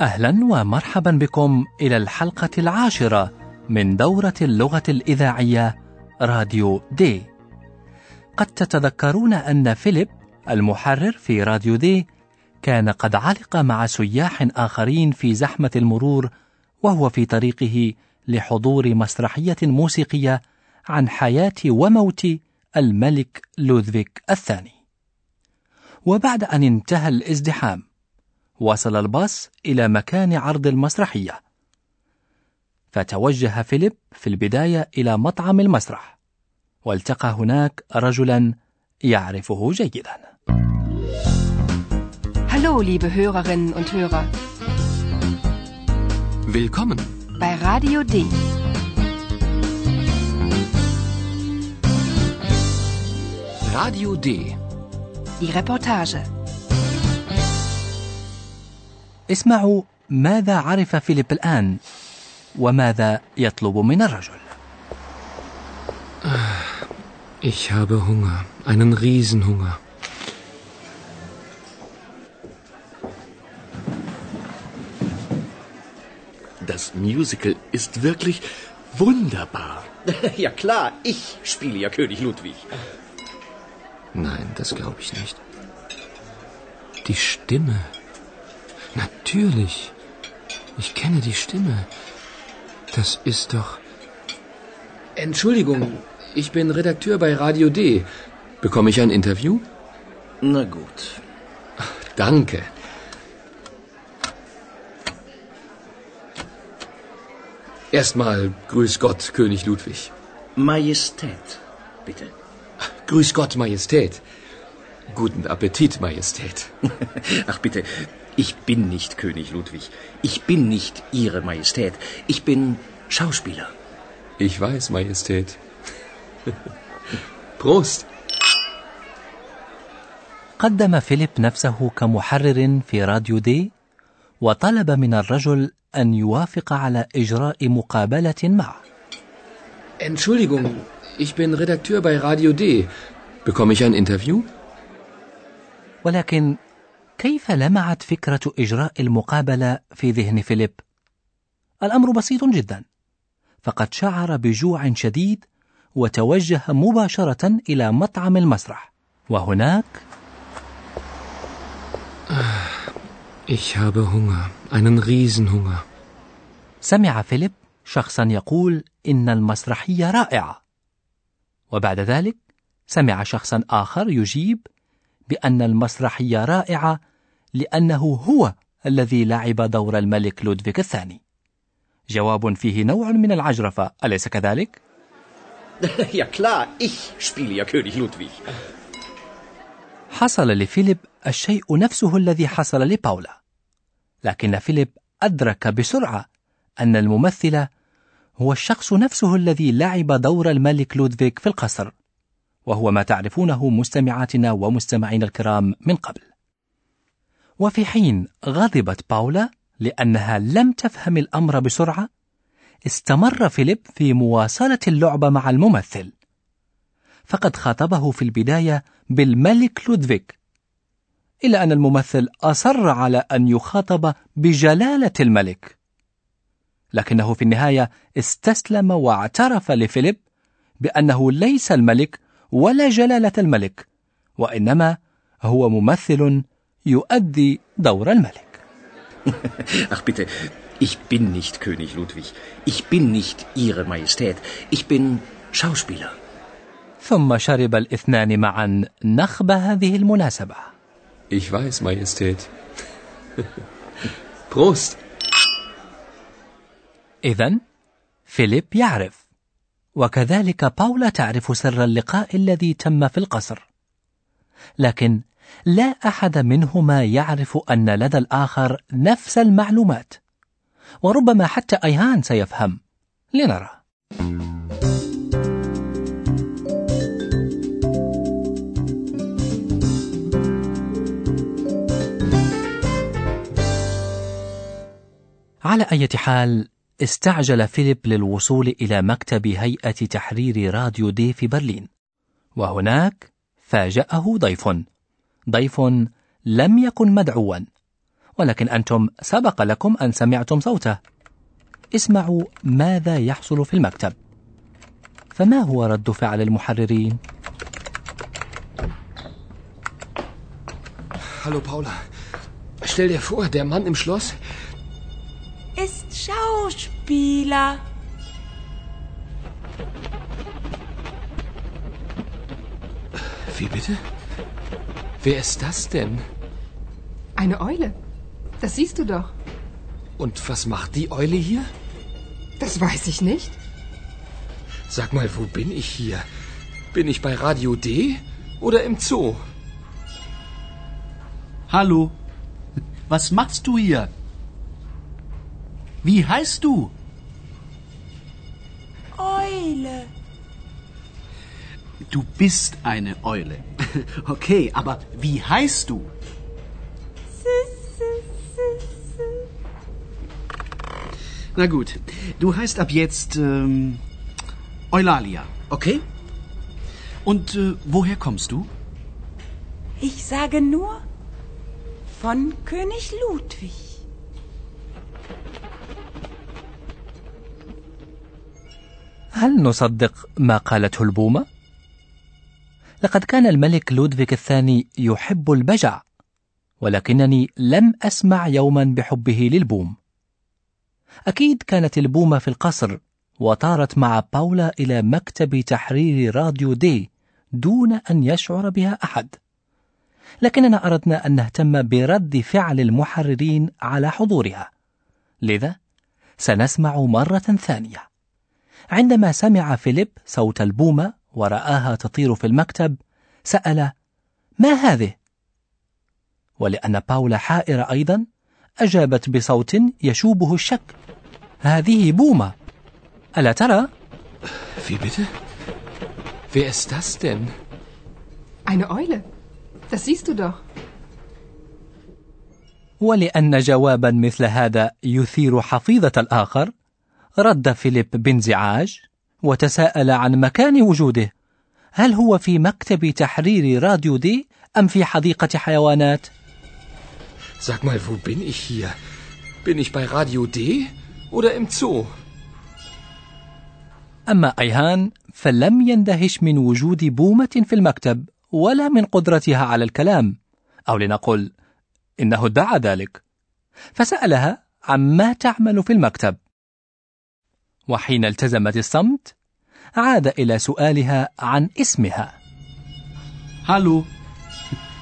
أهلا ومرحبا بكم إلى الحلقة العاشرة من دورة اللغة الإذاعية راديو دي. قد تتذكرون أن فيليب المحرر في راديو دي كان قد علق مع سياح آخرين في زحمة المرور وهو في طريقه لحضور مسرحية موسيقية عن حياة وموت الملك لودفيك الثاني. وبعد أن انتهى الازدحام وصل الباص إلى مكان عرض المسرحية فتوجه فيليب في البداية إلى مطعم المسرح والتقى هناك رجلا يعرفه جيدا Hallo, liebe Hörerinnen und Hörer. Willkommen. Bei Radio D. Radio D. Die Reportage. اسمعوا ماذا عرف فيليب الآن وماذا يطلب من الرجل Ich habe Hunger. Einen Riesenhunger. Das Musical ist wirklich wunderbar. Ja klar, ich spiele ja König Ludwig. Nein, das glaube ich nicht. Die Stimme. Natürlich. Ich kenne die Stimme. Das ist doch. Entschuldigung, ich bin Redakteur bei Radio D. Bekomme ich ein Interview? Na gut. Danke. Erstmal Grüß Gott, König Ludwig. Majestät, bitte. Grüß Gott, Majestät. Guten Appetit, Majestät. Ach bitte, ich bin nicht König Ludwig. Ich bin nicht Ihre Majestät. Ich bin Schauspieler. Ich weiß, Majestät. Prost. قدم فيليب نفسه كمحرر في راديو دي وطلب من الرجل أن يوافق على إجراء مقابلة معه Entschuldigung, ich bin Redakteur bei Radio D. Bekomme ich ein Interview? ولكن كيف لمعت فكرة إجراء المقابلة في ذهن فيليب؟ الأمر بسيط جدا فقد شعر بجوع شديد وتوجه مباشرة إلى مطعم المسرح وهناك Ich habe Hunger. Einen Riesenhunger. سمع فيليب شخصا يقول إن المسرحية رائعة وبعد ذلك سمع شخصا آخر يجيب بأن المسرحية رائعة لأنه هو الذي لعب دور الملك لودفيك الثاني جواب فيه نوع من العجرفة أليس كذلك؟ Ja klar, ich spiele ja König Ludwig. حصل لفيليب الشيء نفسه الذي حصل لباولا لكن فيليب أدرك بسرعة أن الممثل هو الشخص نفسه الذي لعب دور الملك لودفيك في القصر وهو ما تعرفونه مستمعاتنا ومستمعينا الكرام من قبل. وفي حين غضبت باولا لأنها لم تفهم الأمر بسرعة استمر فيليب في مواصلة اللعبة مع الممثل. فقد خاطبه في البداية بالملك لودفيك إلا أن الممثل أصر على أن يخاطب بجلالة الملك. لكنه في النهاية استسلم واعترف لفيليب بأنه ليس الملك ولا جلالة الملك وإنما هو ممثل يؤدي دور الملك Ach bitte, ich bin nicht König Ludwig. Ich bin nicht Ihre Majestät. Ich bin Schauspieler. ثم شرب الاثنان معا نخب هذه المناسبة Ich weiß, Majestät. Prost. إذا فيليب يعرف وكذلك باولا تعرف سر اللقاء الذي تم في القصر. لكن لا أحد منهما يعرف أن لدى الآخر نفس المعلومات وربما حتى أيهان سيفهم. لنرى. على أي حال استعجل فيليب للوصول إلى مكتب هيئة تحرير راديو دي في برلين. وهناك فاجأه ضيف. ضيف لم يكن مدعوا. ولكن أنتم سبق لكم أن سمعتم صوته. اسمعوا ماذا يحصل في المكتب. فما هو رد فعل المحررين؟ Hallo Paula. Stell dir vor, der Mann im Schloss Schauspieler. Wie bitte? Wer ist das denn? Eine Eule. Das siehst du doch. Und was macht die Eule hier? Das weiß ich nicht. Sag mal, wo bin ich hier? Bin ich bei Radio D oder im Zoo? Hallo. Was machst du hier? Wie heißt du? Eule. Du bist eine Eule. Okay, aber wie heißt du? Na gut, du heißt ab jetzt ähm, Eulalia, okay? Und äh, woher kommst du? Ich sage nur von König Ludwig. هل نصدق ما قالته البومة؟ لقد كان الملك لودفيك الثاني يحب البجع ولكنني لم أسمع يوما بحبه للبوم. أكيد كانت البومة في القصر وطارت مع باولا إلى مكتب تحرير راديو دي دون أن يشعر بها أحد. لكننا أردنا أن نهتم برد فعل المحررين على حضورها. لذا سنسمع مرة ثانية. عندما سمع فيليب صوت البومة ورآها تطير في المكتب سأل ما هذه؟ ولأن باولا حائرة أيضا أجابت بصوت يشوبه الشك هذه بومة ألا ترى؟ Wie bitte? Wer ist das denn? Eine Eule. Das siehst du doch. ولأن جوابا مثل هذا يثير حفيظة الآخر رد فيليب بانزعاج وتساءل عن مكان وجوده هل هو في مكتب تحرير راديو دي أم في حديقة حيوانات؟ Sag mal, wo bin ich hier? Bin ich bei Radio D oder im Zoo? أما أيهان فلم يندهش من وجود بومة في المكتب ولا من قدرتها على الكلام أو لنقل إنه ادعى ذلك فسألها عما تعمل في المكتب وحين التزمت الصمت عاد إلى سؤالها عن اسمها Hallo.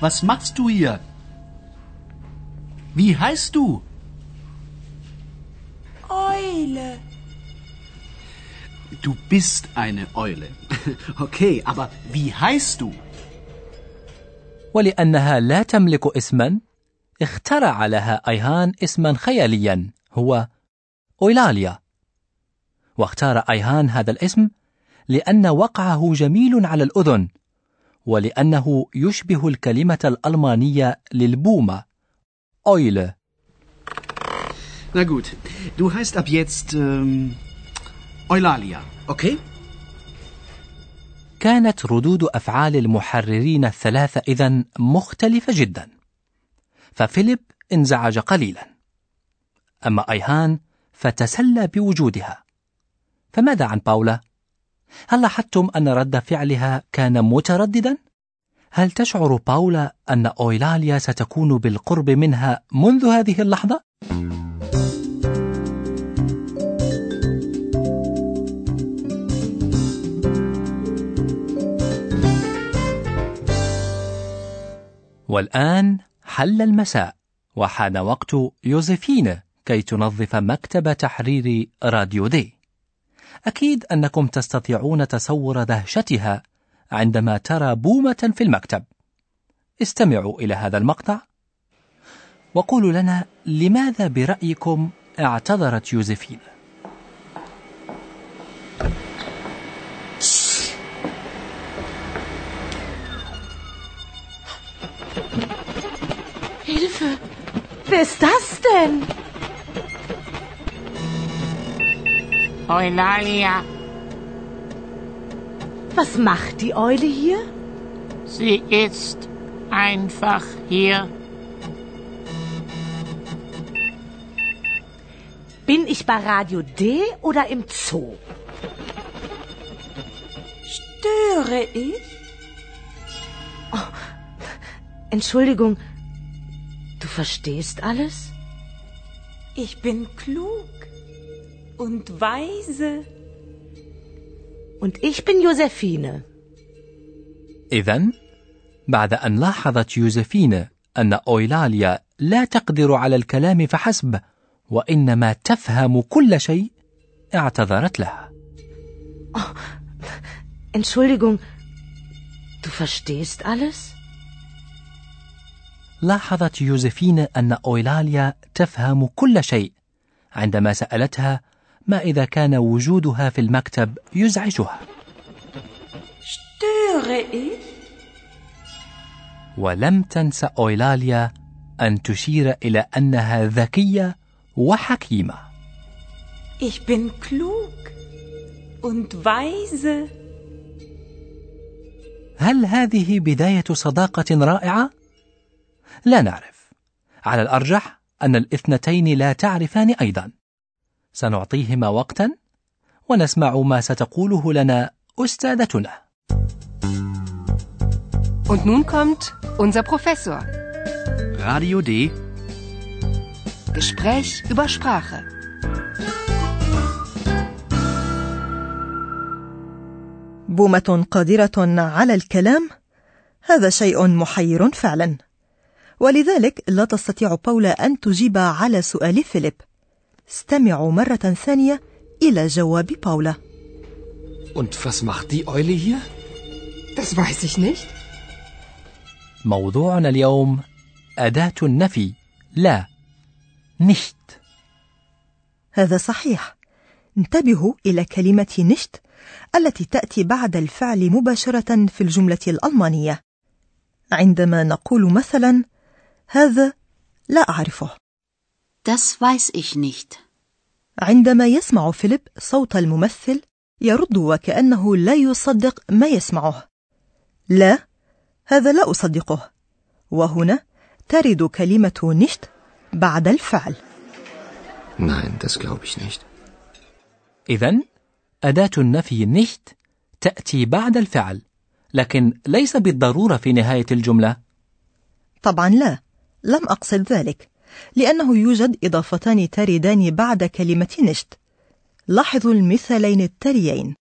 Was machst du hier? Wie heißt du? Eule. Du bist eine Eule. Okay, aber wie heißt du? ولأنها لا تملك اسما اخترع لها أيهان اسما خياليا هو أويلاليا واختار أيهان هذا الاسم لأن وقعه جميل على الأذن ولأنه يشبه الكلمة الألمانية للبومة أويل. Na gut, du heißt ab jetzt ähm, Eulalia, okay? كانت ردود أفعال المحررين الثلاثة إذن مختلفة جدا ففيليب انزعج قليلا. أما أيهان فتسلى بوجودها. فماذا عن باولا؟ هل لاحظتم أن رد فعلها كان مترددا؟ هل تشعر باولا أن أويلاليا ستكون بالقرب منها منذ هذه اللحظة؟ والآن حل المساء وحان وقت يوزيفين كي تنظف مكتب تحرير راديو دي أكيد أنكم تستطيعون تصور دهشتها عندما ترى بومة في المكتب. استمعوا إلى هذا المقطع وقولوا لنا لماذا برأيكم اعتذرت يوزفين؟ Hilfe! Wer ist das denn? Eulalia, Was macht die Eule hier? sie ist einfach hier. Bin ich bei Radio D oder im Zoo? Störe ich? Entschuldigung, du verstehst alles? Ich bin klug und weise. Und ich bin Josephine. إذا بعد أن لاحظت يوزفين أن أويلاليا لا تقدر على الكلام فحسب وإنما تفهم كل شيء اعتذرت لها Entschuldigung, du verstehst alles? لاحظت يوزفين أن أويلاليا تفهم كل شيء عندما سألتها ما إذا كان وجودها في المكتب يزعجها? ولم تنس أويلاليا أن تشير إلى أنها ذكية وحكيمة Ich bin klug und weise. هل هذه بداية صداقة رائعة؟ لا نعرف على الأرجح أن الاثنتين لا تعرفان أيضا سنعطيهما وقتا ونسمع ما ستقوله لنا أستاذتنا Und nun kommt unser Professor. Radio D. Gespräch über Sprache. بومة قادرة على الكلام هذا شيء محير فعلا ولذلك لا تستطيع باولا أن تجيب على سؤال فيليب استمعوا مرة ثانية إلى جواب باولا. Und was macht die Eule hier? Das weiß ich nicht. موضوعنا اليوم أداة النفي. لا nicht هذا صحيح. انتبهوا إلى كلمة نشت التي تأتي بعد الفعل مباشرة في الجملة الألمانية. عندما نقول مثلا هذا لا أعرفه. Das weiß ich nicht. عندما يسمع فيليب صوت الممثل يرد وكأنه لا يصدق ما يسمعه. لا هذا لا أصدقه. وهنا ترد كلمة نشت بعد الفعل. Nein, das glaube ich nicht. إذا أداة النفي nicht تأتي بعد الفعل لكن ليس بالضرورة في نهاية الجملة. طبعا لا لم أقصد ذلك. لأنه يوجد إضافتان تردان بعد كلمة نشت لاحظوا المثالين التاليين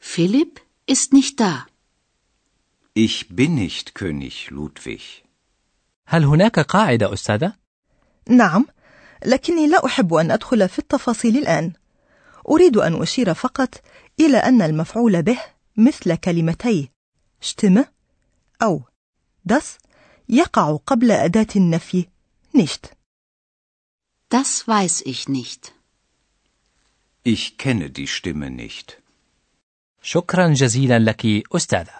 Philipp ist nicht da. Ich bin nicht König Ludwig. هل هناك قاعدة أستاذة؟ نعم لكني لا أحب أن أدخل في التفاصيل الآن أريد أن أشير فقط إلى أن المفعول به مثل كلمتي شتم أو das يقع قبل أداة النفي nicht Das weiß ich nicht. Ich kenne die Stimme nicht. شكرا جزيلا لك أستاذة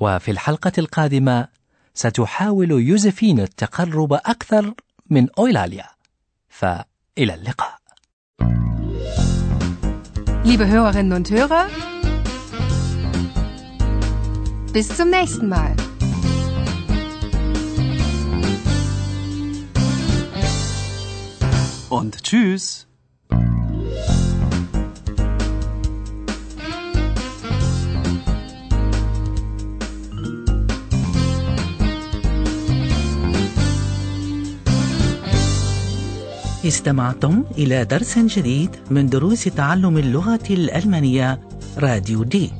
وفي الحلقة القادمة ستحاول يوزفين التقرب أكثر من أويلاليا فإلى اللقاء Liebe Hörerinnen und Hörer, bis zum nächsten Mal. Und tschüss. استمعتم إلى درس جديد من دروس تعلم اللغة الألمانية راديو دي.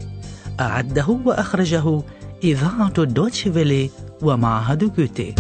أعده وأخرجه إذاعة دوتشفيلي ومعهد جوتي.